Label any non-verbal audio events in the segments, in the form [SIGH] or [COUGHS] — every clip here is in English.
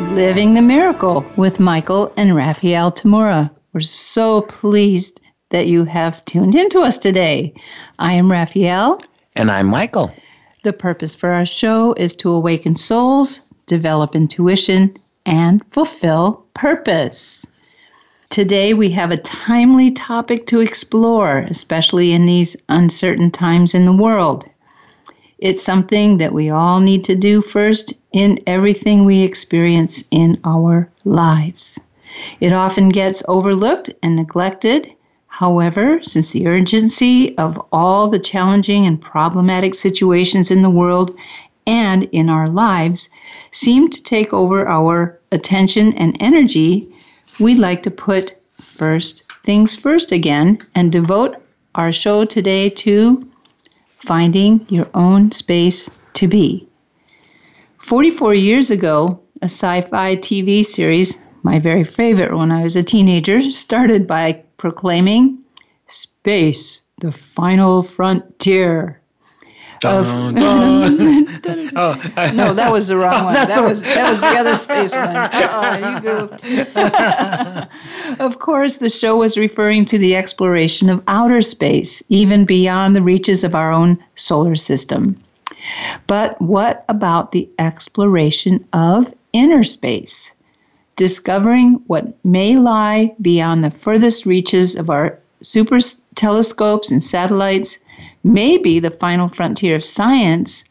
Living the Miracle with Michael and Raphaelle Tamura. We're so pleased that you have tuned into us today. I am Raphaelle. And I'm Michael. The purpose for our show is to awaken souls, develop intuition, and fulfill purpose. Today, we have a timely topic to explore, especially in these uncertain times in the world. It's something that we all need to do first in everything we experience in our lives. It often gets overlooked and neglected. However, since the urgency of all the challenging and problematic situations in the world and in our lives seem to take over our attention and energy, we'd like to put first things first again and devote our show today to finding your own space to be. 44 years ago, a sci fi TV series, my very favorite when I was a teenager, [LAUGHS] started by proclaiming Space, the final frontier. Of, dun, dun. oh. no, that was the wrong one. that was that was the other space one. [LAUGHS] Uh-uh, you goofed. [LAUGHS] of course, the show was referring to the exploration of outer space, even beyond the reaches of our own solar system. But what about the exploration of inner space? Discovering what may lie beyond the furthest reaches of our super telescopes and satellites may be the final frontier of science,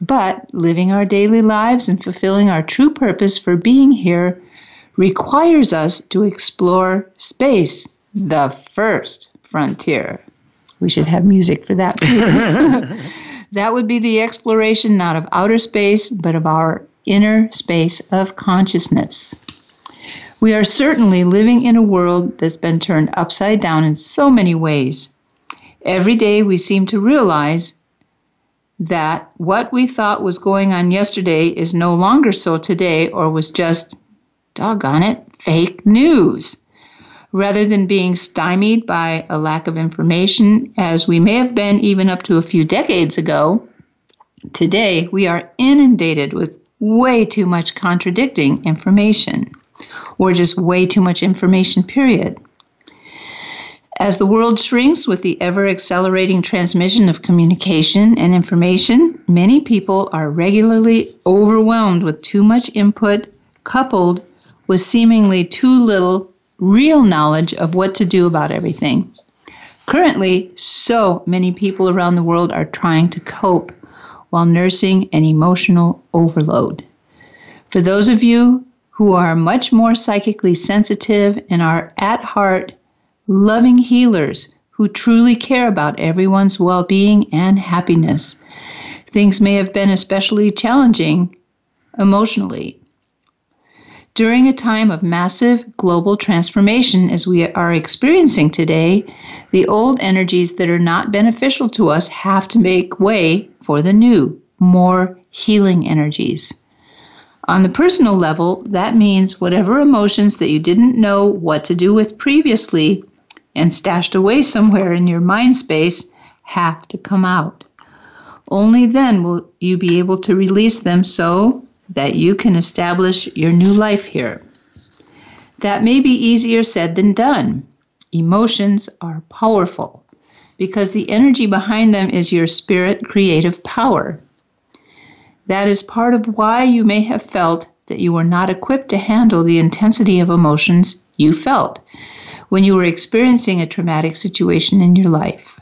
but living our daily lives and fulfilling our true purpose for being here requires us to explore space, the first frontier. We should have music for that. [LAUGHS] that would be the exploration not of outer space, but of our inner space of consciousness. We are certainly living in a world that's been turned upside down in so many ways. Every day we seem to realize that what we thought was going on yesterday is no longer so today or was just, doggone it, fake news. Rather than being stymied by a lack of information, as we may have been even up to a few decades ago, today we are inundated with way too much contradicting information, or just way too much information, period. As the world shrinks with the ever accelerating transmission of communication and information, many people are regularly overwhelmed with too much input coupled with seemingly too little real knowledge of what to do about everything. Currently, so many people around the world are trying to cope while nursing an emotional overload. For those of you who are much more psychically sensitive and are at heart loving healers who truly care about everyone's well being and happiness. Things may have been especially challenging emotionally. During a time of massive global transformation, as we are experiencing today, the old energies that are not beneficial to us have to make way for the new, more healing energies. On the personal level, that means whatever emotions that you didn't know what to do with previously and stashed away somewhere in your mind space have to come out. Only then will you be able to release them so that you can establish your new life here. That may be easier said than done. Emotions are powerful because the energy behind them is your spirit creative power. That is part of why you may have felt that you were not equipped to handle the intensity of emotions you felt when you were experiencing a traumatic situation in your life.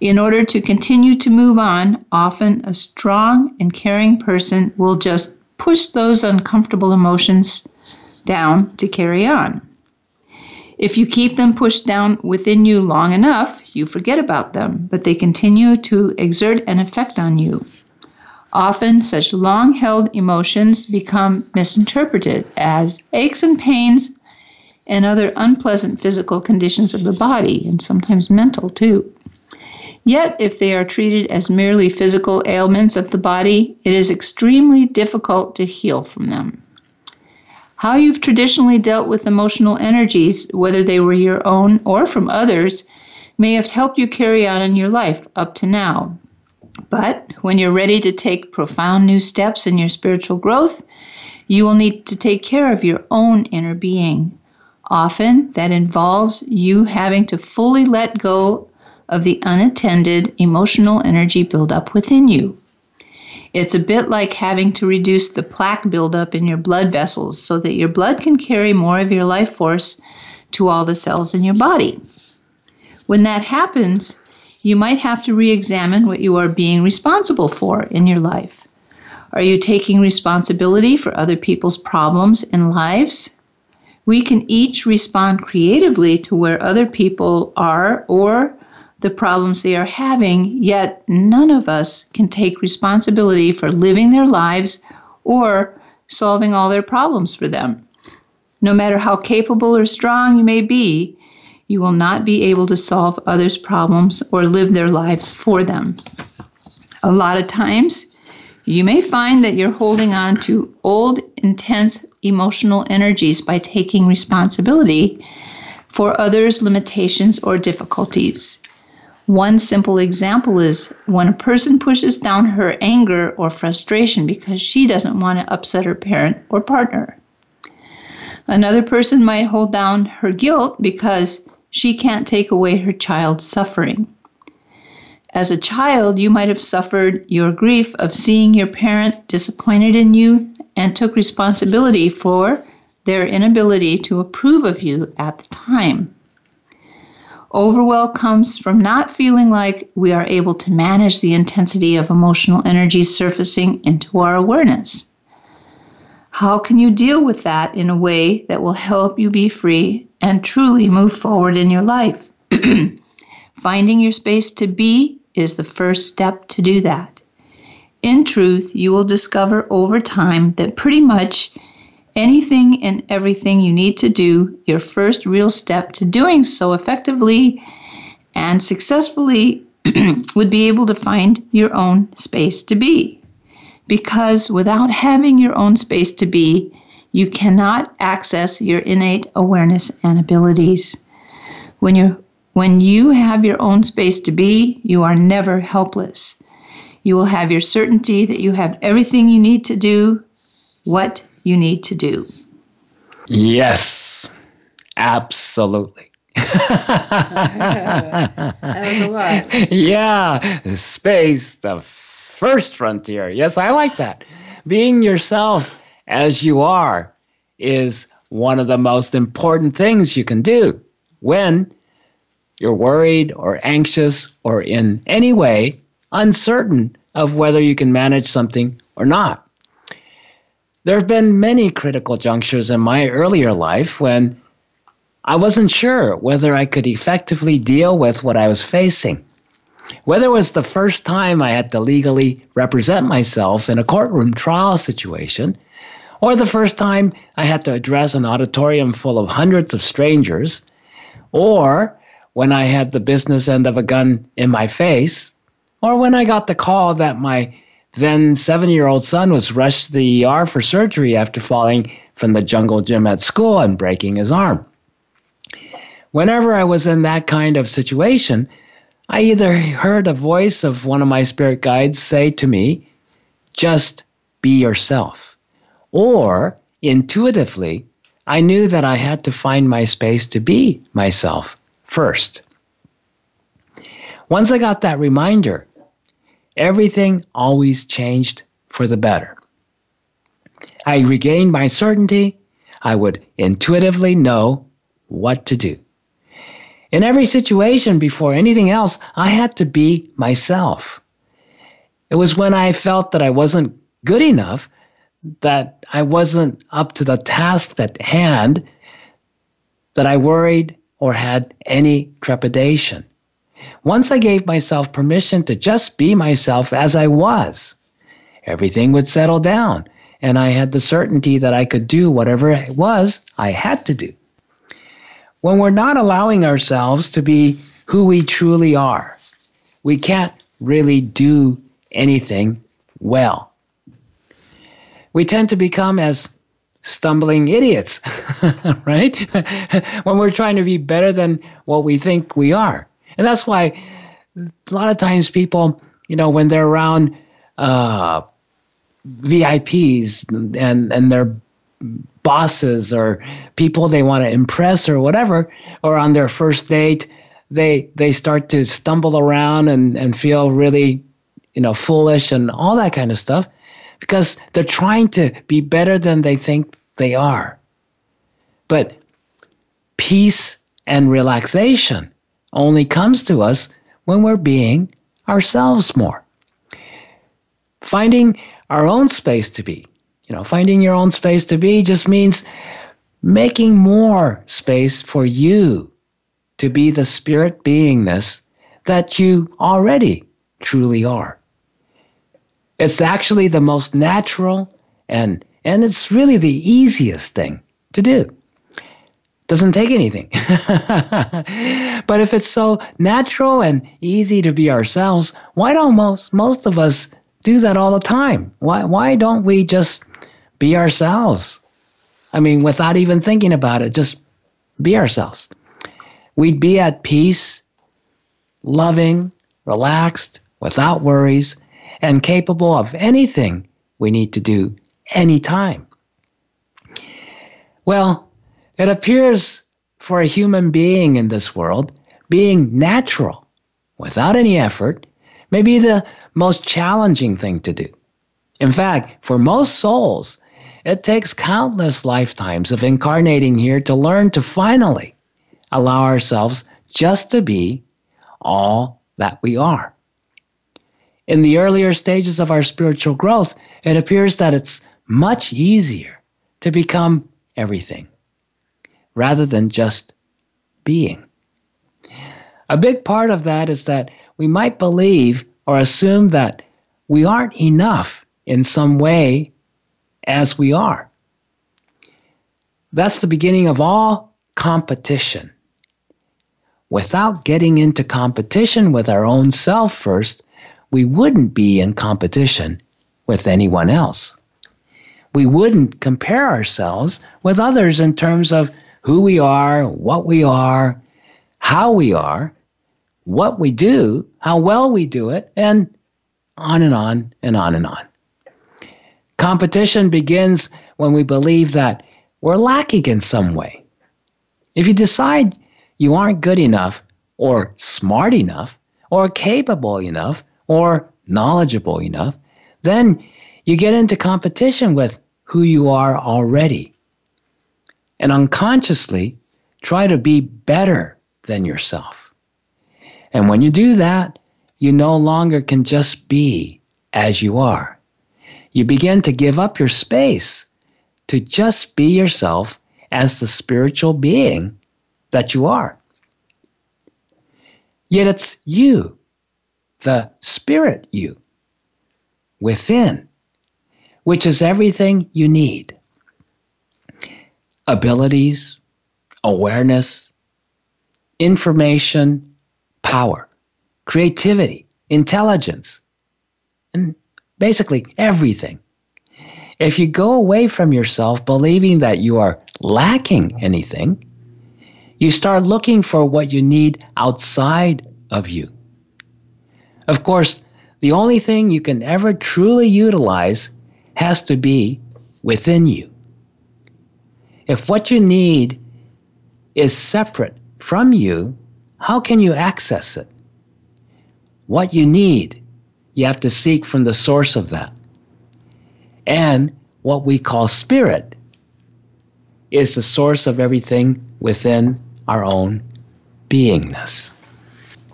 In order to continue to move on, often a strong and caring person will just push those uncomfortable emotions down to carry on. If you keep them pushed down within you long enough, you forget about them, but they continue to exert an effect on you. Often, such long held emotions become misinterpreted as aches and pains and other unpleasant physical conditions of the body, and sometimes mental too. Yet, if they are treated as merely physical ailments of the body, it is extremely difficult to heal from them. How you've traditionally dealt with emotional energies, whether they were your own or from others, may have helped you carry on in your life up to now. But when you're ready to take profound new steps in your spiritual growth, you will need to take care of your own inner being. Often that involves you having to fully let go of the unattended emotional energy buildup within you. It's a bit like having to reduce the plaque buildup in your blood vessels so that your blood can carry more of your life force to all the cells in your body. When that happens, you might have to re examine what you are being responsible for in your life. Are you taking responsibility for other people's problems and lives? We can each respond creatively to where other people are or the problems they are having, yet none of us can take responsibility for living their lives or solving all their problems for them. No matter how capable or strong you may be, you will not be able to solve others' problems or live their lives for them. A lot of times, you may find that you're holding on to old, intense emotional energies by taking responsibility for others' limitations or difficulties. One simple example is when a person pushes down her anger or frustration because she doesn't want to upset her parent or partner. Another person might hold down her guilt because she can't take away her child's suffering. As a child, you might have suffered your grief of seeing your parent disappointed in you and took responsibility for their inability to approve of you at the time. Overwhelm comes from not feeling like we are able to manage the intensity of emotional energy surfacing into our awareness. How can you deal with that in a way that will help you be free and truly move forward in your life? [CLEARS THROAT] Finding your space to be is the first step to do that. In truth, you will discover over time that pretty much anything and everything you need to do, your first real step to doing so effectively and successfully [CLEARS THROAT] would be able to find your own space to be because without having your own space to be, you cannot access your innate awareness and abilities. When you when you have your own space to be, you are never helpless. You will have your certainty that you have everything you need to do what you need to do. Yes, absolutely. [LAUGHS] that was a lot. Yeah, space, the first frontier. Yes, I like that. Being yourself as you are is one of the most important things you can do when you're worried or anxious or in any way uncertain of whether you can manage something or not. There have been many critical junctures in my earlier life when I wasn't sure whether I could effectively deal with what I was facing. Whether it was the first time I had to legally represent myself in a courtroom trial situation, or the first time I had to address an auditorium full of hundreds of strangers, or when I had the business end of a gun in my face, or when I got the call that my then seven year old son was rushed to the ER for surgery after falling from the jungle gym at school and breaking his arm. Whenever I was in that kind of situation, I either heard a voice of one of my spirit guides say to me, just be yourself, or intuitively, I knew that I had to find my space to be myself first. Once I got that reminder, everything always changed for the better. I regained my certainty. I would intuitively know what to do. In every situation, before anything else, I had to be myself. It was when I felt that I wasn't good enough, that I wasn't up to the task at hand, that I worried or had any trepidation. Once I gave myself permission to just be myself as I was, everything would settle down. And I had the certainty that I could do whatever it was I had to do. When we're not allowing ourselves to be who we truly are, we can't really do anything well. We tend to become as stumbling idiots, [LAUGHS] right? [LAUGHS] when we're trying to be better than what we think we are. And that's why a lot of times people, you know, when they're around uh, VIPs and, and their bosses or people they want to impress or whatever, or on their first date, they they start to stumble around and, and feel really, you know, foolish and all that kind of stuff because they're trying to be better than they think they are. But peace and relaxation only comes to us when we're being ourselves more. Finding our own space to be. You know, finding your own space to be just means making more space for you to be the spirit beingness that you already truly are. It's actually the most natural and and it's really the easiest thing to do. Doesn't take anything. [LAUGHS] but if it's so natural and easy to be ourselves, why don't most most of us do that all the time? Why why don't we just be ourselves? I mean, without even thinking about it, just be ourselves. We'd be at peace, loving, relaxed, without worries, and capable of anything we need to do anytime. Well, it appears for a human being in this world, being natural without any effort may be the most challenging thing to do. In fact, for most souls, it takes countless lifetimes of incarnating here to learn to finally allow ourselves just to be all that we are. In the earlier stages of our spiritual growth, it appears that it's much easier to become everything rather than just being. A big part of that is that we might believe or assume that we aren't enough in some way as we are. That's the beginning of all competition. Without getting into competition with our own self first, we wouldn't be in competition with anyone else we wouldn't compare ourselves with others in terms of who we are, what we are, how we are, what we do, how well we do it, and on and on and on and on. Competition begins when we believe that we're lacking in some way. If you decide you aren't good enough, or smart enough, or capable enough, or knowledgeable enough, then you get into competition with who you are already. And unconsciously, try to be better than yourself. And when you do that, you no longer can just be as you are. You begin to give up your space to just be yourself as the spiritual being that you are. Yet it's you, the spirit you, within which is everything you need abilities, awareness, information, power, creativity, intelligence, and basically everything. If you go away from yourself believing that you are lacking anything, you start looking for what you need outside of you. Of course, the only thing you can ever truly utilize has to be within you. If what you need is separate from you, how can you access it? What you need, you have to seek from the source of that. And what we call spirit is the source of everything within our own beingness.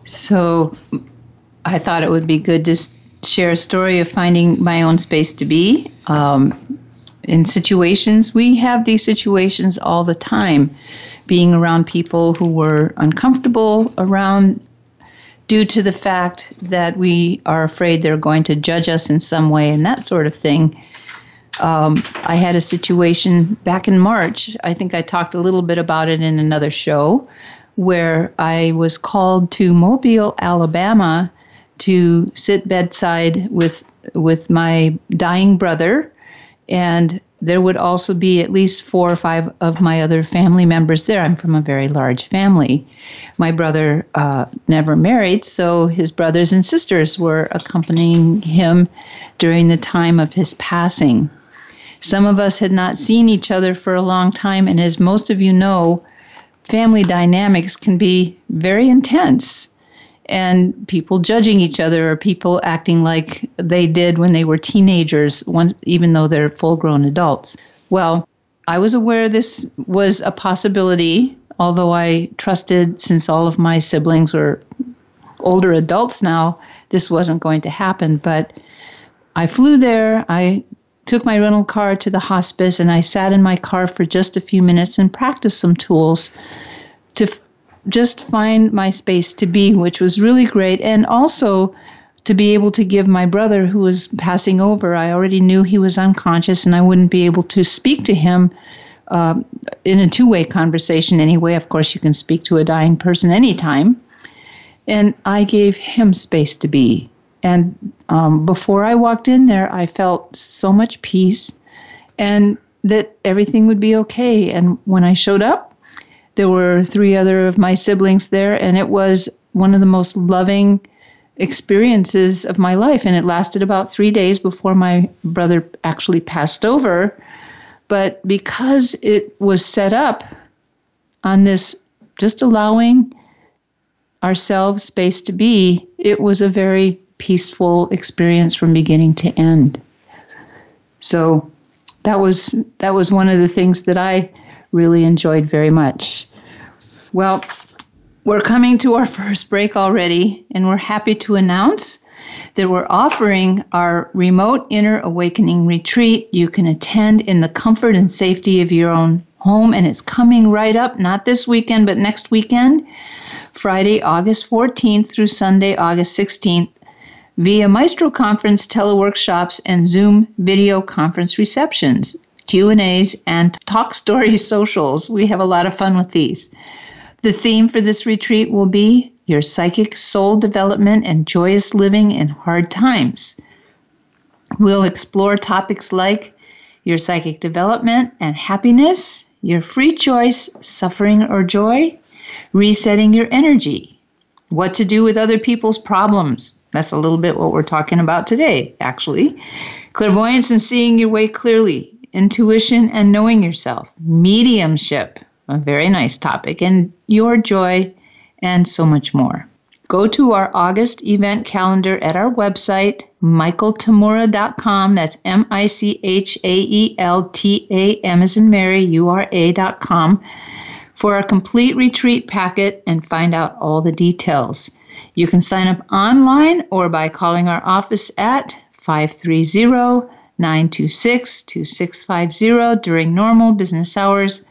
So I thought it would be good to share a story of finding my own space to be. Um, in situations, we have these situations all the time, being around people who were uncomfortable around due to the fact that we are afraid they're going to judge us in some way and that sort of thing. Um, I had a situation back in March. I think I talked a little bit about it in another show where I was called to Mobile, Alabama to sit bedside with with my dying brother and there would also be at least four or five of my other family members there. I'm from a very large family. My brother uh, never married, so his brothers and sisters were accompanying him during the time of his passing. Some of us had not seen each other for a long time, and as most of you know, family dynamics can be very intense and people judging each other or people acting like they did when they were teenagers once even though they're full grown adults. Well i was aware this was a possibility although i trusted since all of my siblings were older adults now this wasn't going to happen. But i flew there i took my rental car to the hospice and i sat in my car for just a few minutes and practiced some tools to just find my space to be, which was really great. And also to be able to give my brother, who was passing over, I already knew he was unconscious and I wouldn't be able to speak to him uh, in a two way conversation anyway. Of course, you can speak to a dying person anytime. And I gave him space to be. And um, before I walked in there, I felt so much peace and that everything would be okay. And when I showed up, there were three other of my siblings there, and it was one of the most loving experiences of my life. And it lasted about three days before my brother actually passed over. But because it was set up on this just allowing ourselves space to be, it was a very peaceful experience from beginning to end. So that was that was one of the things that I really enjoyed very much. Well, we're coming to our [LAUGHS] first break already, and we're happy to announce that we're offering our remote inner awakening retreat. You can attend in the comfort and safety of your own home, and it's coming right up, not this weekend, but next weekend, Friday, August 14th through Sunday, August 16th, via Maestro Conference teleworkshops and Zoom video conference receptions. Q&As, and Talk Story [LAUGHS] socials. We have a lot of fun with these. The theme for this retreat will be your psychic soul development and joyous living in hard times. We'll explore topics like your psychic development and happiness, your free choice, suffering or joy, resetting your energy, what to do with other people's problems. That's a little bit what we're talking about today, actually. Clairvoyance and seeing your way clearly, intuition and knowing yourself, mediumship, a very nice topic, and your joy, and so much more. Go to our August event calendar at our website, michaeltamura.com. That's M I C H A E L T A M as in Mary, U R A.com for a complete retreat packet and find out all the details. You can sign up online or by calling our office at 530 926 2650 during normal business hours,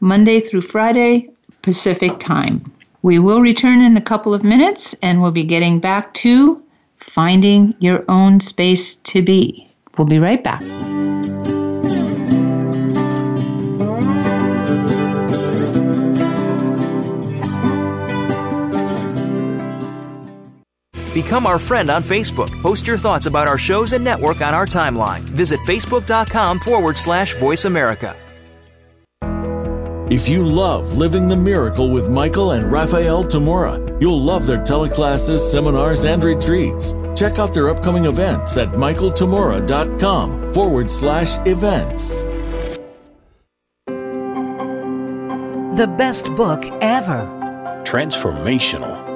Monday through Friday, Pacific time. We will return in a couple of minutes and we'll be getting back to finding your own space to be. We'll be right back. Become our friend on Facebook. Post your thoughts about our shows and network on our timeline. Visit facebook.com forward slash voice America. If you love Living the Miracle with Michael and Raphaelle Tamura, you'll love their teleclasses, seminars, and retreats. Check out their upcoming events at michaeltamura.com forward slash events. The best book ever. Transformational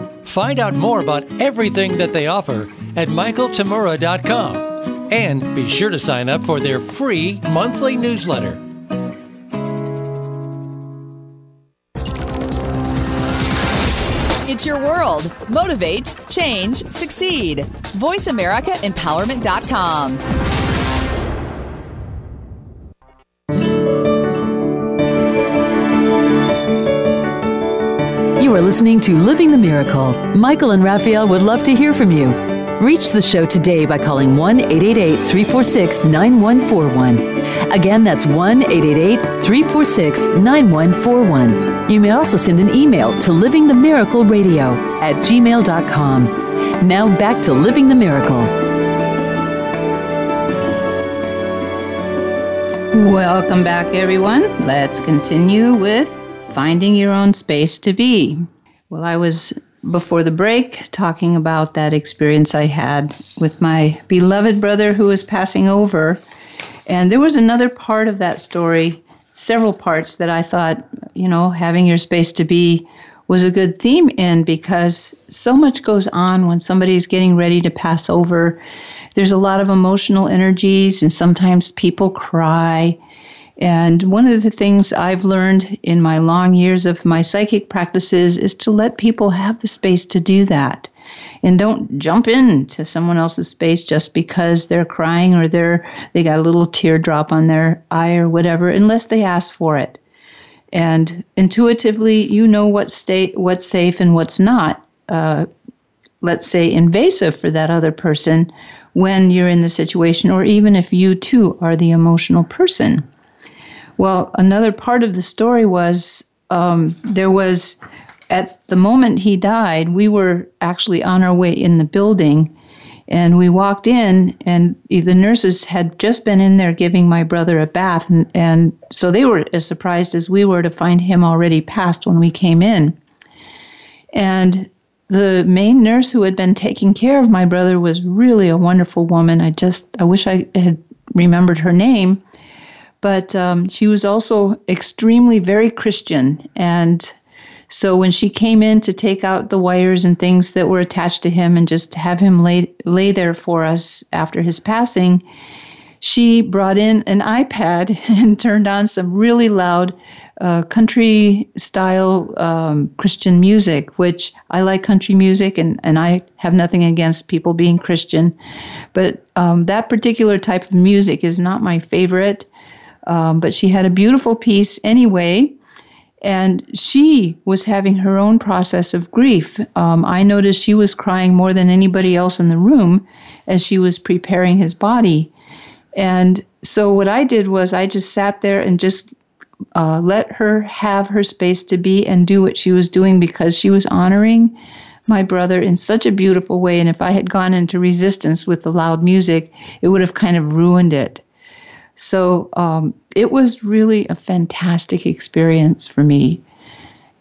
Find out more about everything that they offer at michaeltamura.com and be sure to sign up for their free monthly newsletter. It's your world. Motivate, change, succeed. VoiceAmericaEmpowerment.com. listening to Living the Miracle. Michael and Raphaelle would love to hear from you. Reach the show today by calling 1 888 346 9141. Again, that's 1 888 346 9141. You may also send an email to livingthemiracleradio at gmail.com. Now back to Living the Miracle. Welcome back, everyone. Let's continue with finding your own space to be. Well, I was before the break talking about that experience I had with my beloved brother who was passing over. And there was another part of that story, several parts that I thought, you know, having your space to be was a good theme in because so much goes on when somebody's getting ready to pass over. There's a lot of emotional energies, and sometimes people cry. And one of the things I've learned in my long years of my psychic practices is to let people have the space to do that. And don't jump into someone else's space just because they're crying or they're they got a little teardrop on their eye or whatever, unless they ask for it. And intuitively, you know what's state what's safe and what's not. Uh, let's say invasive for that other person when you're in the situation, or even if you too are the emotional person. Well, another part of the story was um, there was, at the moment he died, we were actually on our way in the building. And we walked in, and the nurses had just been in there giving my brother a bath. And, and so they were as surprised as we were to find him already passed when we came in. And the main nurse who had been taking care of my brother was really a wonderful woman. I just, I wish I had remembered her name but um, she was also extremely very Christian. And so when she came in to take out the wires and things that were attached to him and just have him lay, lay there for us after his passing, she brought in an iPad [LAUGHS] and turned on some really loud uh, country style um, Christian music, which I like country music and, and I have nothing against people being Christian. But um, that particular type of music is not my favorite. Um, but she had a beautiful piece anyway. And she was having her own process of grief. Um, I noticed she was crying more than anybody else in the room as she was preparing his body. And so what I did was I just sat there and just uh, let her have her space to be and do what she was doing because she was honoring my brother in such a beautiful way. And if I had gone into resistance with the loud music, it would have kind of ruined it. So um, it was really a fantastic experience for me.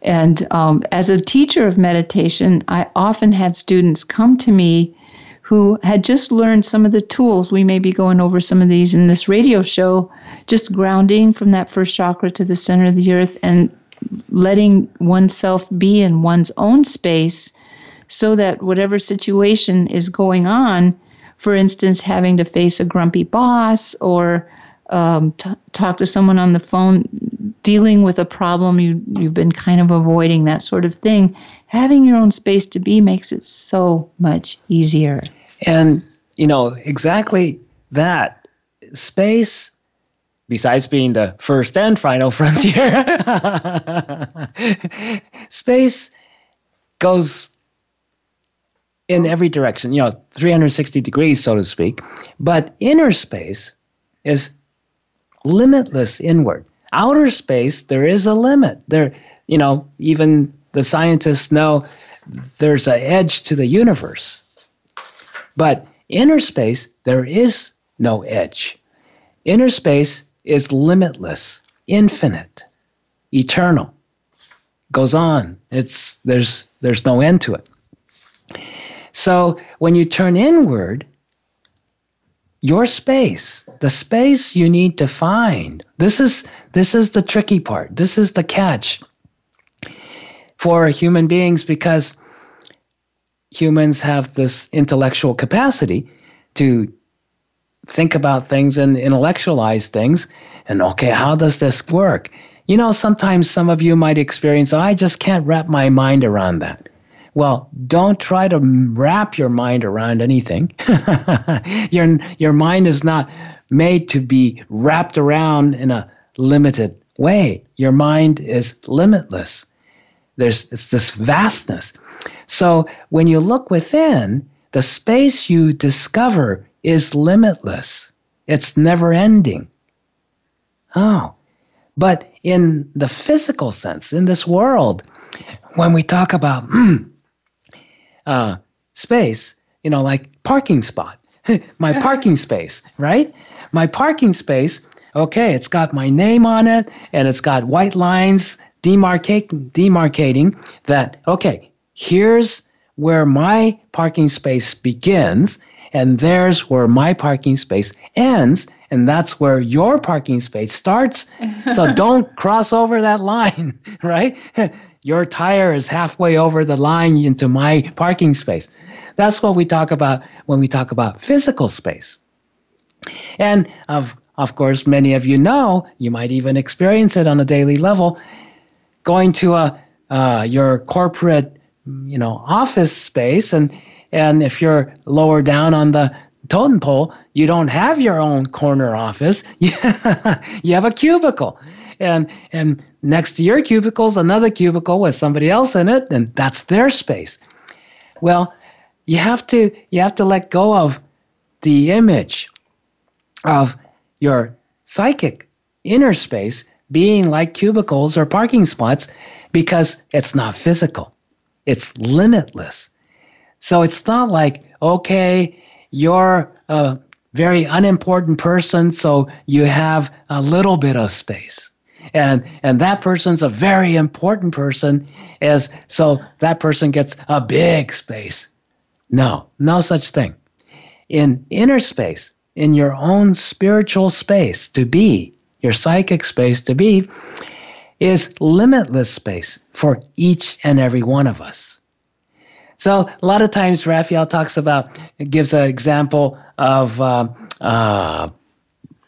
And um, as a teacher of meditation, I often had students come to me who had just learned some of the tools. We may be going over some of these in this radio show, just grounding from that first chakra to the center of the earth and letting oneself be in one's own space so that whatever situation is going on, for instance, having to face a grumpy boss or um, t- talk to someone on the phone dealing with a problem you you've been kind of avoiding that sort of thing having your own space to be makes it so much easier. And you know exactly that space besides being the first and final [LAUGHS] frontier [LAUGHS] space goes in every direction you know 360 degrees so to speak. But inner space is limitless inward. Outer space, there is a limit. There, you know, even the scientists know there's an edge to the universe. But inner space, there is no edge. Inner space is limitless, infinite, eternal. Goes on. It's there's there's no end to it. So when you turn inward, your space, the space you need to find. This is this is the tricky part. This is the catch for human beings because humans have this intellectual capacity to think about things and intellectualize things. And okay, how does this work? You know, sometimes some of you might experience, oh, I just can't wrap my mind around that. Well, don't try to wrap your mind around anything. [LAUGHS] your, your mind is not made to be wrapped around in a limited way. Your mind is limitless. There's it's this vastness. So when you look within, the space you discover is limitless. It's never ending. Oh. But in the physical sense, in this world, when we talk about hmm, uh, space, you know, like parking spot, [LAUGHS] my parking space, right? My parking space, okay, it's got my name on it and it's got white lines demarcating that, okay, here's where my parking space begins and there's where my parking space ends and that's where your parking space starts. So [LAUGHS] don't cross over that line [LAUGHS] right your tire is halfway over the line into my parking space that's what we talk about when we talk about physical space and of of course many of you know you might even experience it on a daily level going to a uh, your corporate you know office space and and if you're lower down on the totem pole, you don't have your own corner office. [LAUGHS] you have a cubicle. And and next to your cubicle is another cubicle with somebody else in it, and that's their space. Well, you have to you have to let go of the image of your psychic inner space being like cubicles or parking spots because it's not physical. It's limitless. So it's not like, okay, you're a very unimportant person, so you have a little bit of space. And and that person's a very important person, as so that person gets a big space. No, no such thing. In inner space, in your own spiritual space to be, your psychic space to be, is limitless space for each and every one of us. So a lot of times Raphaelle talks about, gives an example of uh, uh,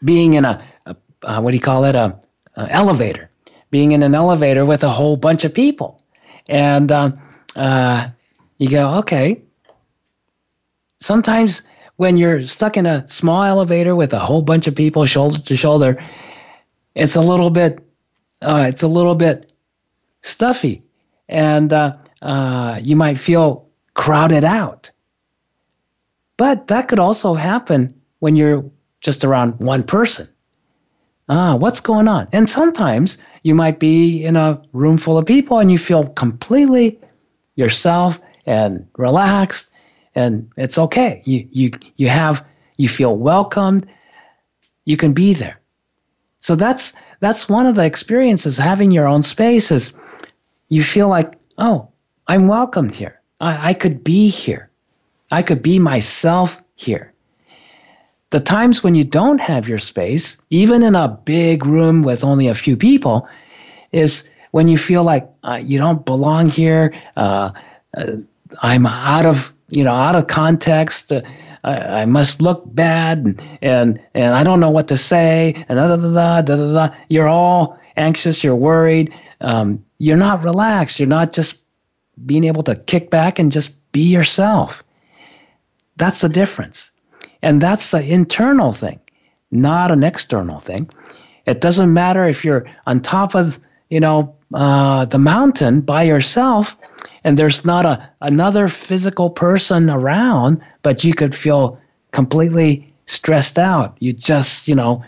being in a, a uh, what do you call it, a, a, elevator, being in an elevator with a whole bunch of people, and uh, uh, you go, okay. Sometimes when you're stuck in a small elevator with a whole bunch of people shoulder to shoulder, it's a little bit, uh, it's a little bit stuffy, and uh, you might feel crowded out. But that could also happen when you're just around one person. Ah, what's going on? And sometimes you might be in a room full of people and you feel completely yourself and relaxed and it's okay. You you you have you feel welcomed. You can be there. So that's that's one of the experiences having your own space is you feel like, oh, I'm welcomed here. I, I could be here. I could be myself here. The times when you don't have your space, even in a big room with only a few people, is when you feel like uh, you don't belong here. Uh, uh, I'm out of you know out of context. Uh, I, I, must look bad, and, and and I don't know what to say. And da da da da da da. You're all anxious. You're worried. Um, you're not relaxed. You're not just being able to kick back and just be yourself. That's the difference. And that's the internal thing, not an external thing. It doesn't matter if you're on top of, you know, uh, the mountain by yourself and there's not a another physical person around, but you could feel completely stressed out. You just, you know,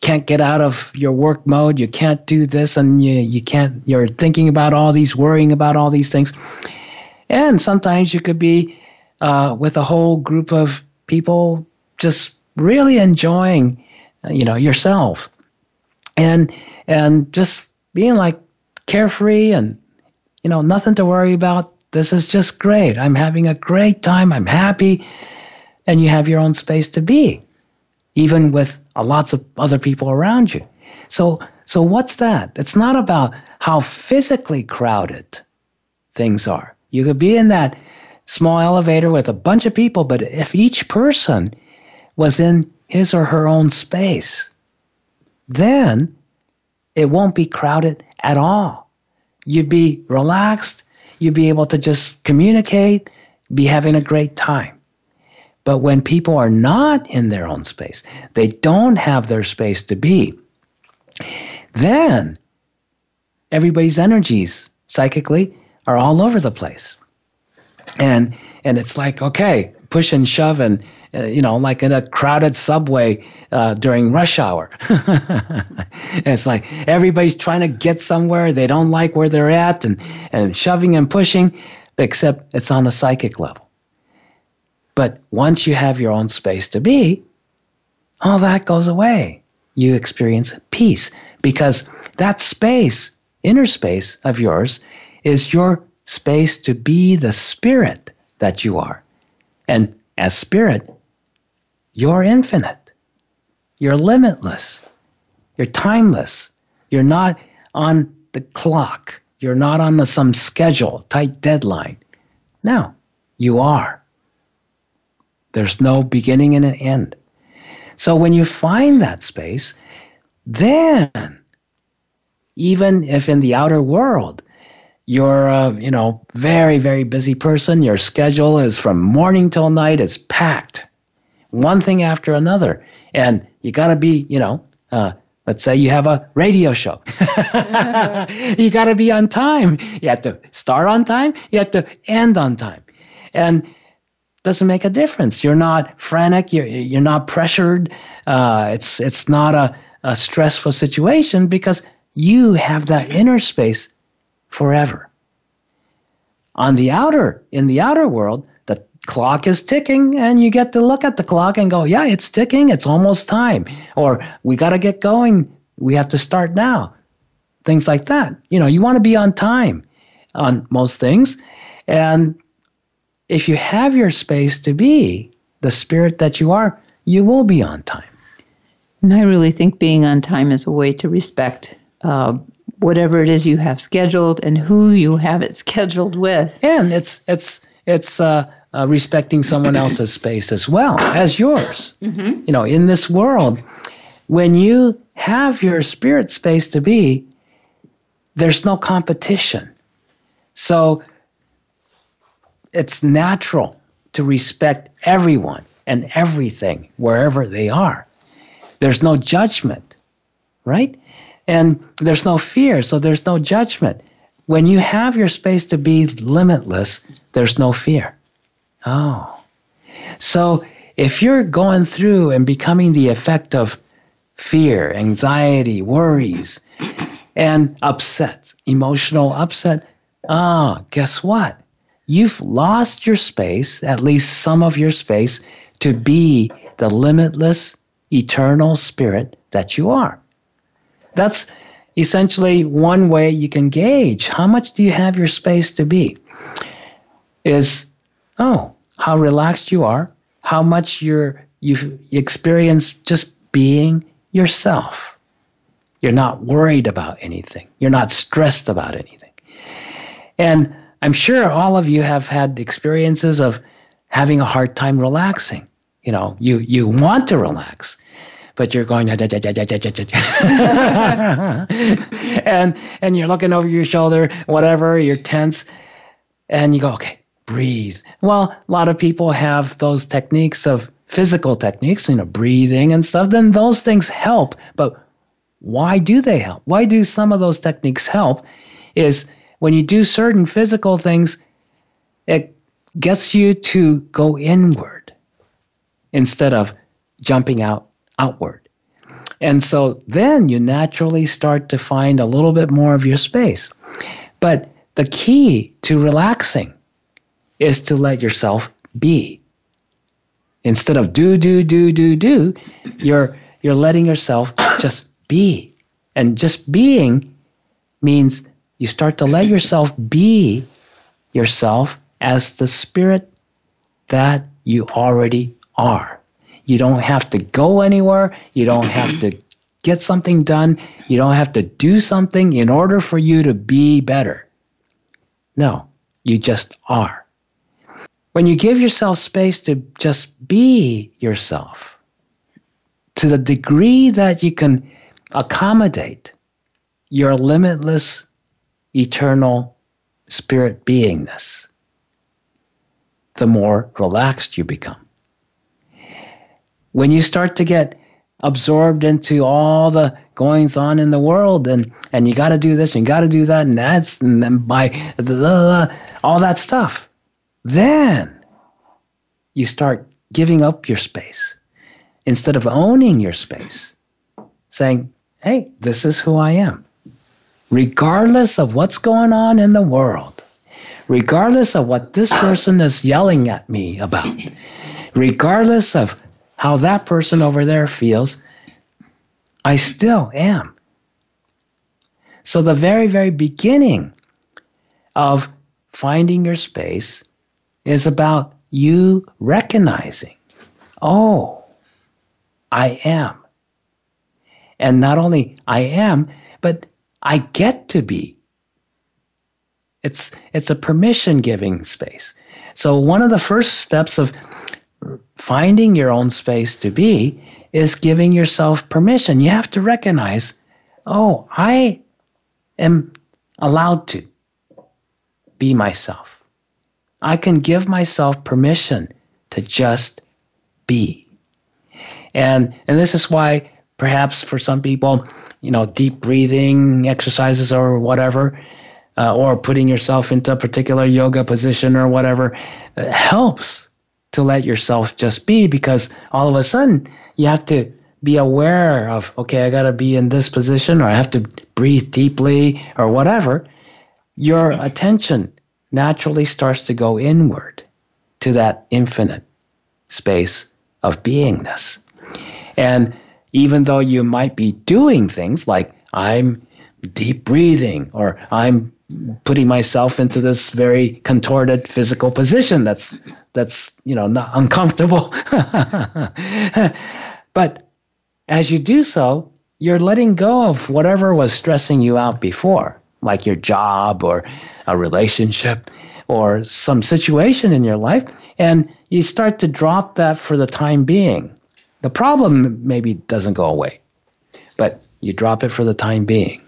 can't get out of your work mode. You can't do this, and you you can't. You're thinking about all these, worrying about all these things, and sometimes you could be uh, with a whole group of people just really enjoying, uh, you know, yourself, and and just being like carefree and you know nothing to worry about. This is just great. I'm having a great time. I'm happy, and you have your own space to be even with lots of other people around you. So, so what's that? It's not about how physically crowded things are. You could be in that small elevator with a bunch of people, but if each person was in his or her own space, then it won't be crowded at all. You'd be relaxed, you'd be able to just communicate, be having a great time. But when people are not in their own space, they don't have their space to be, then everybody's energies psychically are all over the place. And and it's like, okay, push and shove and uh, you know, like in a crowded subway uh, during rush hour. [LAUGHS] it's like everybody's trying to get somewhere. They don't like where they're at and, and shoving and pushing, except it's on a psychic level. But once you have your own space to be, all that goes away. You experience peace because that space, inner space of yours, is your space to be the spirit that you are. And as spirit, you're infinite. You're limitless. You're timeless. You're not on the clock. You're not on the, some schedule, tight deadline. No, you are. There's no beginning and an end. So when you find that space, then even if in the outer world you're a you know very very busy person, your schedule is from morning till night, it's packed one thing after another. And you got to be, you know, uh, let's say you have a radio show. [LAUGHS] you got to be on time. You have to start on time. You have to end on time. And doesn't make a difference. You're not frantic. You're, you're not pressured. Uh, it's, it's not a, a stressful situation because you have that inner space forever. On the outer, in the outer world, the clock is ticking and you get to look at the clock and go yeah it's ticking. It's almost time. Or we got to get going. We have to start now. Things like that. You know you want to be on time on most things. And if you have your space to be the spirit that you are you will be on time. And i really think being on time is a way to respect uh, whatever it is you have scheduled and who you have it scheduled with and it's it's it's uh uh, respecting someone else's [CLEARS THROAT] space as well as yours. Mm-hmm. You know, in this world, when you have your spirit space to be, there's no competition. So it's natural to respect everyone and everything wherever they are. There's no judgment, right? And there's no fear, so there's no judgment. When you have your space to be limitless, there's no fear. Oh. So if you're going through and becoming the effect of fear, anxiety, worries, and upset, emotional upset, ah, oh, guess what? You've lost your space, at least some of your space, to be the limitless, eternal spirit that you are. That's essentially one way you can gauge how much do you have your space to be. Is oh, how relaxed you are, how much you're you experience just being yourself. You're not worried about anything. You're not stressed about anything. And I'm sure all of you have had experiences of having a hard time relaxing. You know, you you want to relax, but you're going and and you're looking over your shoulder, whatever, you're tense, and you go, okay, breathe. Well, a lot of people have those techniques of physical techniques, you know, breathing and stuff, then those things help. But why do they help? Why do some of those techniques help? Is when you do certain physical things, it gets you to go inward instead of jumping out outward. And so then you naturally start to find a little bit more of your space. But the key to relaxing is to let yourself be. Instead of do, do, do, do, do, you're you're letting yourself just be. And just being means you start to let yourself be yourself as the spirit that you already are. You don't have to go anywhere. You don't have to get something done. You don't have to do something in order for you to be better. No, you just are. when you give yourself space to just be yourself, to the degree that you can accommodate your limitless, eternal spirit beingness, the more relaxed you become. When you start to get absorbed into all the goings on in the world and and you got to do this and you got to do that and that's and then by blah, blah, blah, all that stuff then you start giving up your space instead of owning your space, saying, hey, this is who I am. Regardless of what's going on in the world, regardless of what this person is yelling at me about, regardless of how that person over there feels, I still am. So, the very, very beginning of finding your space is about you recognizing, oh, I am. And not only I am, but I get to be. It's, it's a permission giving space. So, one of the first steps of finding your own space to be is giving yourself permission. You have to recognize, oh, I am allowed to be myself. I can give myself permission to just be. And and this is why perhaps for some people, you know, deep breathing exercises or whatever, uh, or putting yourself into a particular yoga position or whatever, uh, helps to let yourself just be because all of a sudden you have to be aware of okay, I got to be in this position or I have to breathe deeply or whatever. Your attention naturally starts to go inward to that infinite space of beingness. And even though you might be doing things like I'm deep breathing or I'm putting myself into this very contorted physical position that's that's you know not uncomfortable [LAUGHS] but as you do so you're letting go of whatever was stressing you out before like your job or a relationship or some situation in your life, and you start to drop that for the time being. The problem maybe doesn't go away, but you drop it for the time being.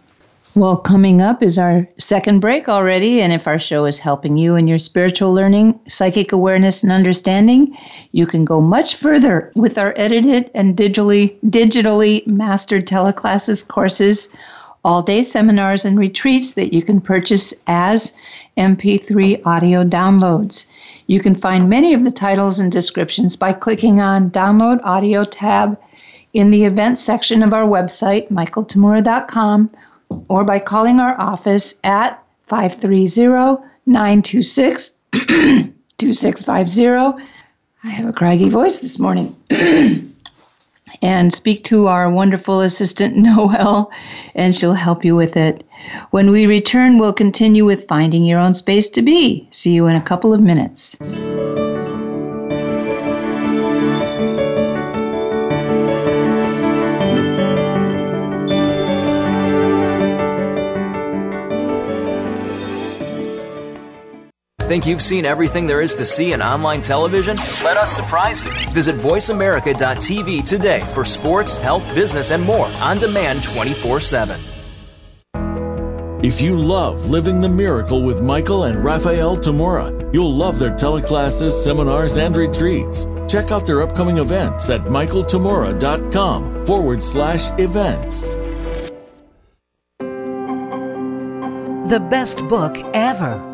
Well, coming up is our second break already. And if our show is helping you in your spiritual learning, psychic awareness, and understanding, you can go much further with our edited and digitally, digitally mastered teleclasses courses all day seminars and retreats that you can purchase as MP3 audio downloads. You can find many of the titles and descriptions by clicking on Download Audio tab in the events section of our website, michaeltamura.com, or by calling our office at 530 926 2650. I have a craggy voice this morning. [CLEARS THROAT] and speak to our wonderful assistant, [LAUGHS] Noel, and she'll help you with it. When we return, we'll continue with finding your own space to be. See you in a couple of minutes. Think you've seen everything there is to see in online television? Let us surprise you. Visit VoiceAmerica.tv today for sports, health, business, and more on demand 24 7. If you love Living the Miracle with Michael and Raphaelle Tamura, you'll love their teleclasses, seminars, and retreats. Check out their upcoming events at michaeltamura.com forward slash events. The best book ever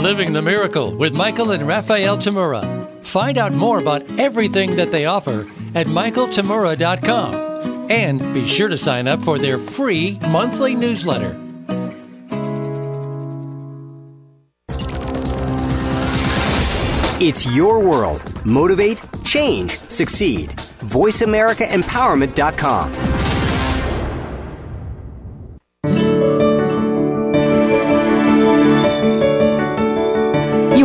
Living the Miracle with Michael and Raphaelle Tamura. Find out more about everything that they offer at michaeltamura.com and be sure to sign up for their free monthly newsletter. It's your world. Motivate, change, succeed. VoiceAmericaEmpowerment.com.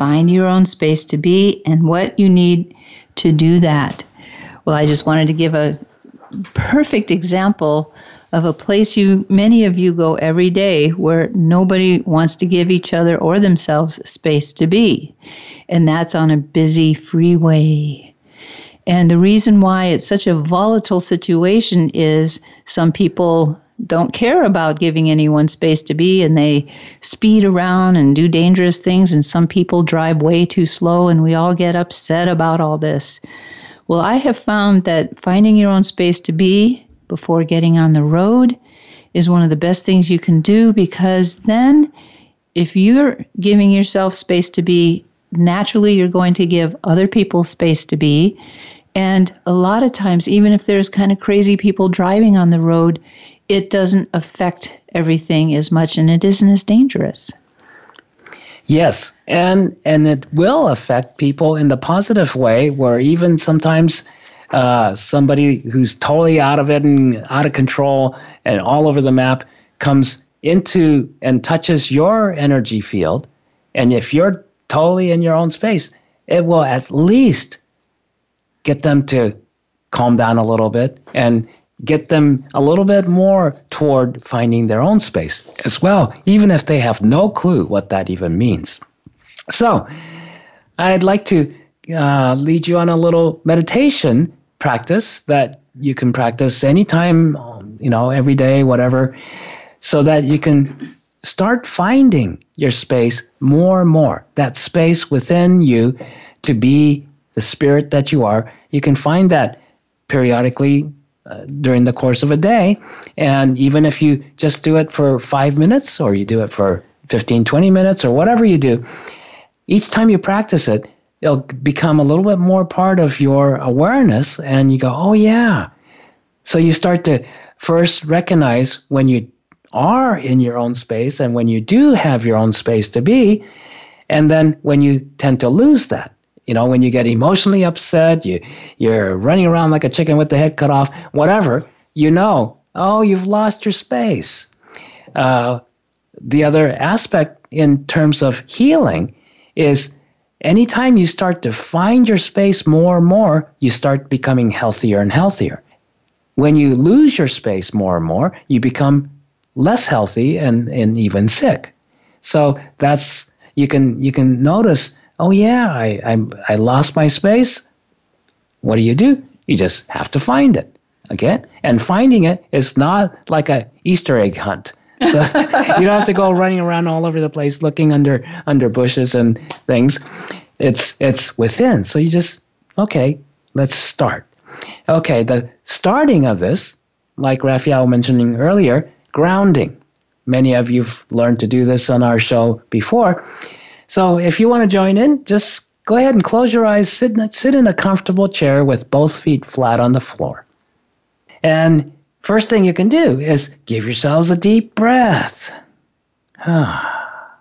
find your own space to be and what you need to do that. Well, I just wanted to give a perfect example of a place you many of you go every day where nobody wants to give each other or themselves space to be. And that's on a busy freeway. And the reason why it's such a volatile situation is some people don't care about giving anyone space to be and they speed around and do dangerous things and some people drive way too slow and we all get upset about all this. Well, I have found that finding your own space to be before getting on the road is one of the best things you can do because then if you're giving yourself space to be, naturally you're going to give other people space to be. And a lot of times, even if there's kind of crazy people driving on the road, it doesn't affect everything as much and it isn't as dangerous. Yes, and and it will affect people in the positive way, where even sometimes uh, somebody who's totally out of it and out of control and all over the map comes into and touches your energy field, and if you're totally in your own space, it will at least get them to calm down a little bit and get them a little bit more toward finding their own space as well, even if they have no clue what that even means. So, I'd like to uh, lead you on a little meditation practice that you can practice anytime, you know, every day, whatever, so that you can start finding your space more and more, that space within you to be the spirit that you are. You can find that periodically during the course of a day. And even if you just do it for five minutes or you do it for 15, 20 minutes or whatever you do, each time you practice it, it'll become a little bit more part of your awareness. And you go, oh, yeah. So you start to first recognize when you are in your own space and when you do have your own space to be. And then when you tend to lose that, you know, when you get emotionally upset, you you're running around like a chicken with the head cut off, whatever, you know, oh, you've lost your space. Uh, the other aspect in terms of healing is anytime you start to find your space more and more, you start becoming healthier and healthier. When you lose your space more and more, you become less healthy and, and even sick. So that's you can you can notice oh yeah, I, I, I lost my space. What do you do? You just have to find it. Okay? And finding it is not like a Easter egg hunt. So [LAUGHS] you don't have to go running around all over the place looking under under bushes and things. It's it's within. So you just okay, let's start. Okay, the starting of this, like Raphaelle mentioning earlier, grounding. Many of you've learned to do this on our show before. So if you want to join in, just go ahead and close your eyes, sit in, sit in a comfortable chair with both feet flat on the floor. And first thing you can do is give yourselves a deep breath. Ah.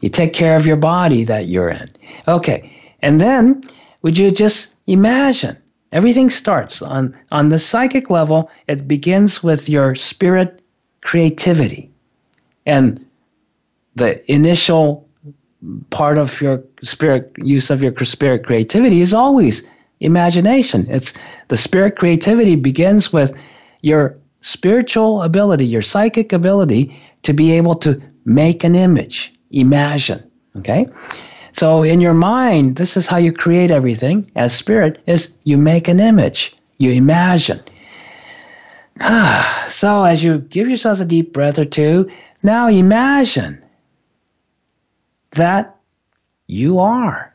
you take care of your body that you're in. Okay. And then would you just imagine everything starts on on the psychic level it begins with your spirit creativity and the initial part of your spirit use of your spirit creativity is always imagination. It's the spirit creativity begins with your spiritual ability, your psychic ability to be able to make an image, imagine. Okay? So in your mind, this is how you create everything as spirit is you make an image, you imagine. [SIGHS] so as you give yourselves a deep breath or two, now imagine that you are.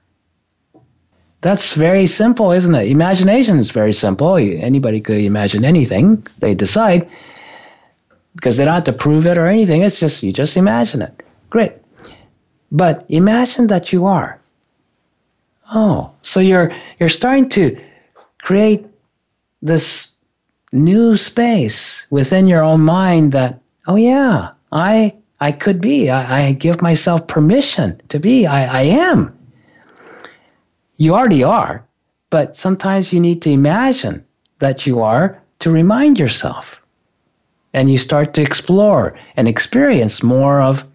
That's very simple, isn't it? Imagination is very simple. Anybody could imagine anything they decide because they don't have to prove it or anything. It's just, you just imagine it. Great. But imagine that you are. Oh, so you're you're starting to create this new space within your own mind that, oh yeah, I I could be. I, I give myself permission to be. I, I am. You already are, but sometimes you need to imagine that you are to remind yourself. And you start to explore and experience more of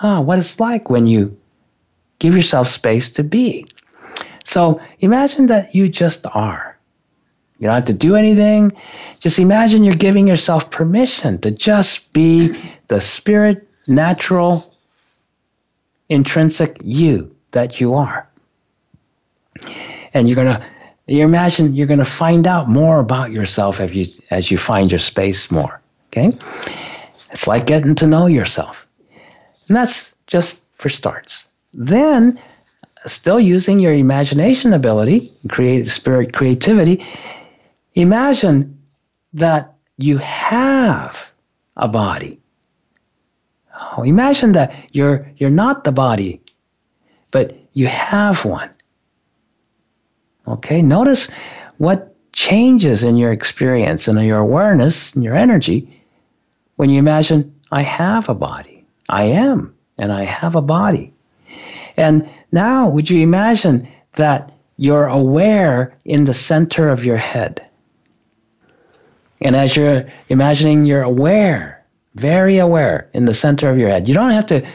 ah, what it's like when you give yourself space to be. So imagine that you just are. You don't have to do anything. Just imagine you're giving yourself permission to just be the spirit, natural, intrinsic you that you are. And you're gonna you imagine you're gonna find out more about yourself as you as you find your space more. Okay? It's like getting to know yourself. And that's just for starts. Then still using your imagination ability, create spirit creativity, Imagine that you have a body. Oh, imagine that you're you're not the body, but you have one. Okay, notice what changes in your experience and your awareness and your energy when you imagine I have a body. I am, and I have a body. And now, would you imagine that you're aware in the center of your head? And as you're imagining, you're aware, very aware in the center of your head. You don't have to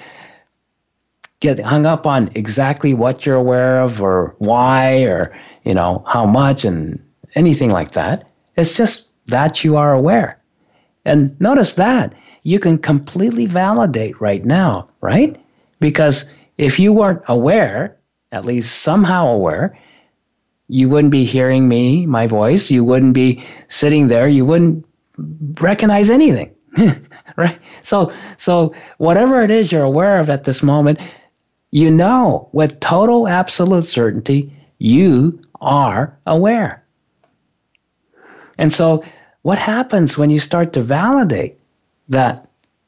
get hung up on exactly what you're aware of or why or, you know, how much and anything like that. It's just that you are aware. And notice that you can completely validate right now, right? Because if you weren't aware, at least somehow aware, you wouldn't be hearing me, my voice. You wouldn't be sitting there. You wouldn't recognize anything. [LAUGHS] right? So, so whatever it is you're aware of at this moment, you know with total absolute certainty you are aware. And so, what happens when you start to validate that,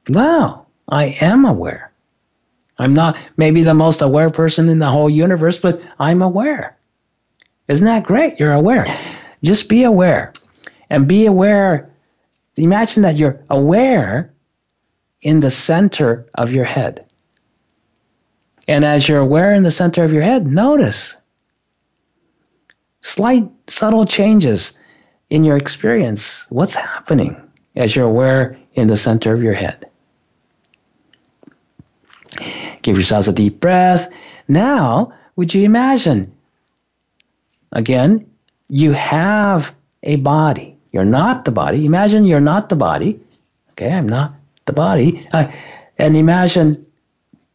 wow, I am aware? I'm not maybe the most aware person in the whole universe, but I'm aware. Isn't that great? You're aware. Just be aware. And be aware. Imagine that you're aware in the center of your head. And as you're aware in the center of your head, notice slight, subtle changes in your experience. What's happening as you're aware in the center of your head? Give yourselves a deep breath. Now, would you imagine Again, you have a body. You're not the body. Imagine you're not the body. Okay, I'm not the body. I, and imagine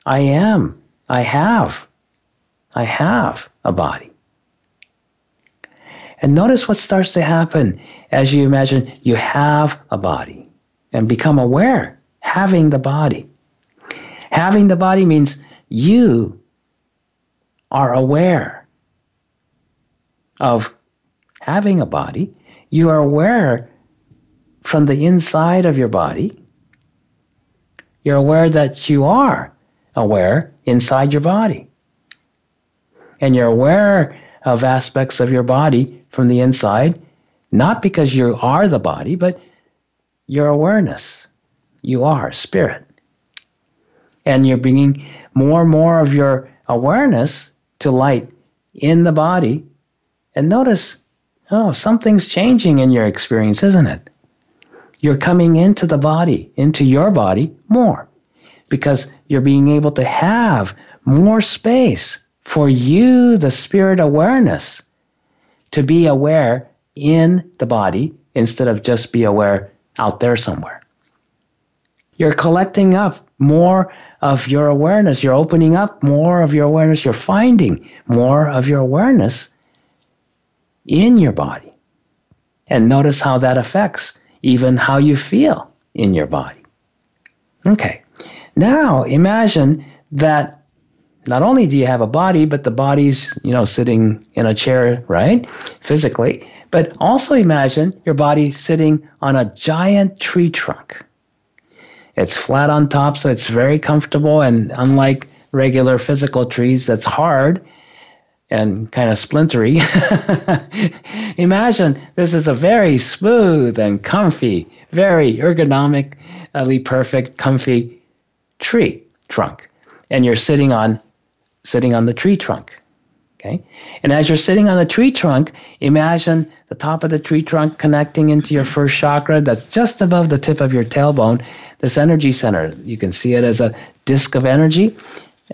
I am. I have. I have a body. And notice what starts to happen as you imagine you have a body and become aware, having the body. Having the body means you are aware of having a body, you are aware from the inside of your body. You're aware that you are aware inside your body. And you're aware of aspects of your body from the inside, not because you are the body, but your awareness. You are spirit. And you're bringing more and more of your awareness to light in the body and notice, oh, something's changing in your experience, isn't it? You're coming into the body, into your body more because you're being able to have more space for you, the spirit awareness, to be aware in the body instead of just be aware out there somewhere. You're collecting up more of your awareness. You're opening up more of your awareness. You're finding more of your awareness in your body. And notice how that affects even how you feel in your body. Okay, now imagine that not only do you have a body, but the body's, you know, sitting in a chair, right? Physically. But also imagine your body sitting on a giant tree trunk. It's flat on top, so it's very comfortable. And unlike regular physical trees, that's hard and kind of splintery. [LAUGHS] imagine this is a very smooth and comfy, very ergonomically perfect, comfy tree trunk. And you're sitting on sitting on the tree trunk. Okay? And as you're sitting on the tree trunk, imagine the top of the tree trunk connecting into your first chakra that's just above the tip of your tailbone, this energy center. You can see it as a disk of energy.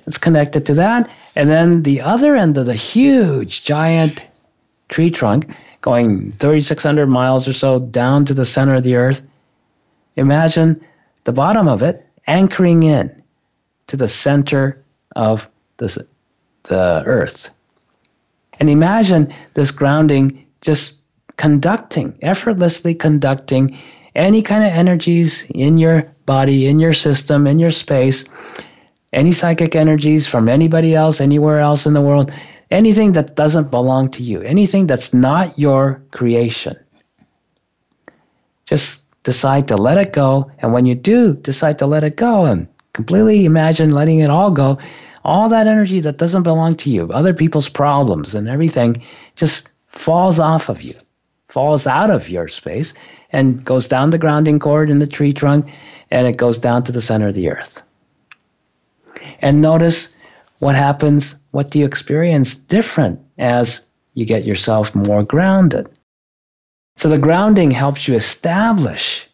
It's connected to that. And then the other end of the huge, giant tree trunk, going 3,600 miles or so down to the center of the earth, imagine the bottom of it anchoring in to the center of the, the earth. And imagine this grounding just conducting, effortlessly conducting any kind of energies in your body, in your system, in your space, any psychic energies from anybody else, anywhere else in the world, anything that doesn't belong to you, anything that's not your creation. Just decide to let it go. And when you do decide to let it go and completely imagine letting it all go, all that energy that doesn't belong to you, other people's problems and everything, just falls off of you, falls out of your space, and goes down the grounding cord in the tree trunk, and it goes down to the center of the earth. And notice what happens, what do you experience different as you get yourself more grounded. So the grounding helps you establish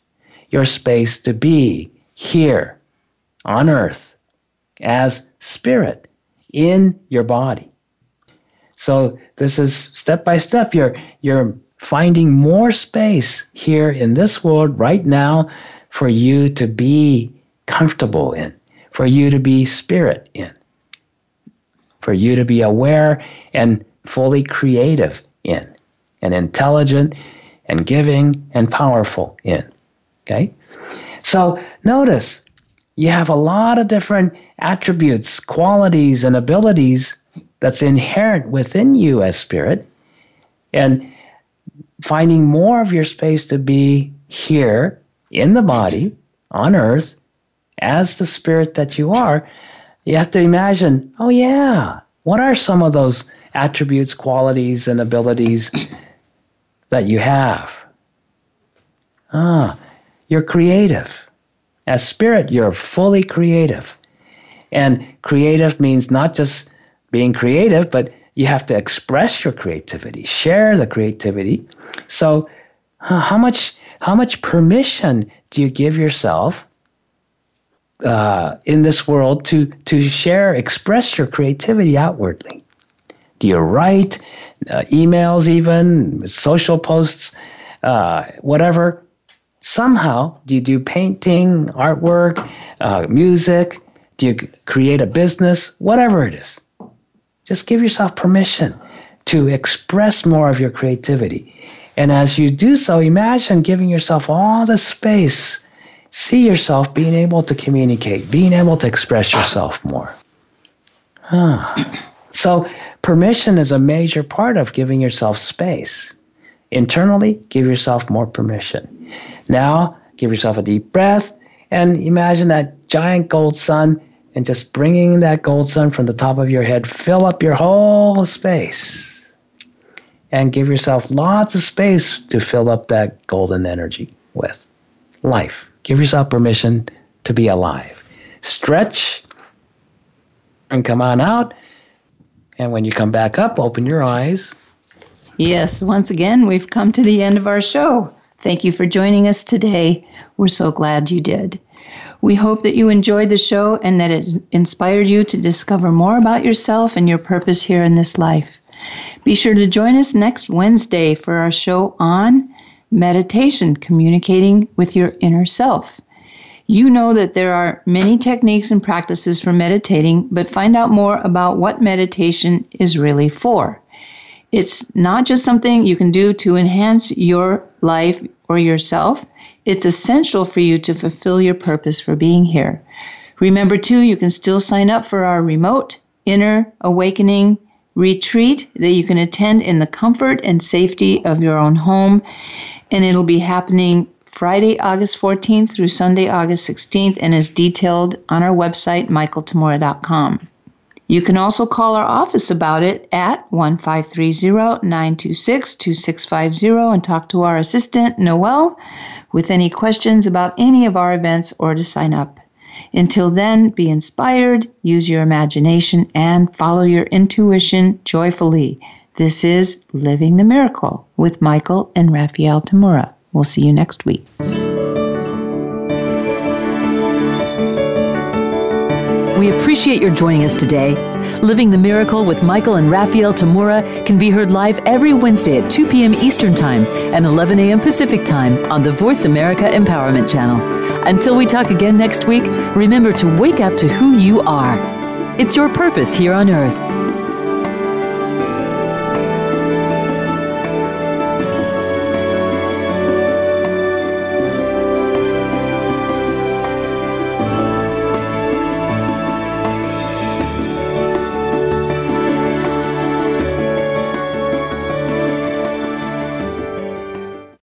your space to be here on earth as spirit in your body. So this is step by step. You're you're finding more space here in this world right now for you to be comfortable in, for you to be spirit in, for you to be aware and fully creative in, and intelligent and giving and powerful in. Okay? So notice you have a lot of different attributes, qualities, and abilities that's inherent within you as spirit, and finding more of your space to be here in the body on earth as the spirit that you are, you have to imagine, oh, yeah, what are some of those attributes, qualities, and abilities [COUGHS] that you have? Ah, you're creative. As spirit, you're fully creative. And creative means not just being creative, but you have to express your creativity, share the creativity. So, how much how much permission do you give yourself uh, in this world to to share, express your creativity outwardly? Do you write uh, emails, even social posts, uh, whatever? somehow do you do painting, artwork, uh, music? Do you create a business? Whatever it is. Just give yourself permission to express more of your creativity. And as you do so, imagine giving yourself all the space. See yourself being able to communicate, being able to express yourself more. Ah. So, permission is a major part of giving yourself space. Internally, give yourself more permission. Now, give yourself a deep breath and imagine that giant gold sun and just bringing that gold sun from the top of your head, fill up your whole space. And give yourself lots of space to fill up that golden energy with life. Give yourself permission to be alive. Stretch and come on out. And when you come back up, open your eyes. Yes, once again, we've come to the end of our show. Thank you for joining us today. We're so glad you did. We hope that you enjoyed the show and that it inspired you to discover more about yourself and your purpose here in this life. Be sure to join us next Wednesday for our show on meditation, communicating with your inner self. You know that there are many techniques and practices for meditating, but find out more about what meditation is really for. It's not just something you can do to enhance your life or yourself. It's essential for you to fulfill your purpose for being here. Remember, too, you can still sign up for our remote inner awakening retreat that you can attend in the comfort and safety of your own home. And it'll be happening Friday, August 14th through Sunday, August 16th, and is detailed on our website, michaeltamura.com. You can also call our office about it at 1530 926 2650 and talk to our assistant, Noel, with any questions about any of our events or to sign up. Until then, be inspired, use your imagination, and follow your intuition joyfully. This is Living the Miracle with Michael and Raphaelle Tamura. We'll see you next week. We appreciate your joining us today. Living the Miracle with Michael and Raphaelle Tamura can be heard live every Wednesday at 2 p.m. Eastern Time and 11 a.m. Pacific Time on the Voice America Empowerment Channel. Until we talk again next week, remember to wake up to who you are. It's your purpose here on earth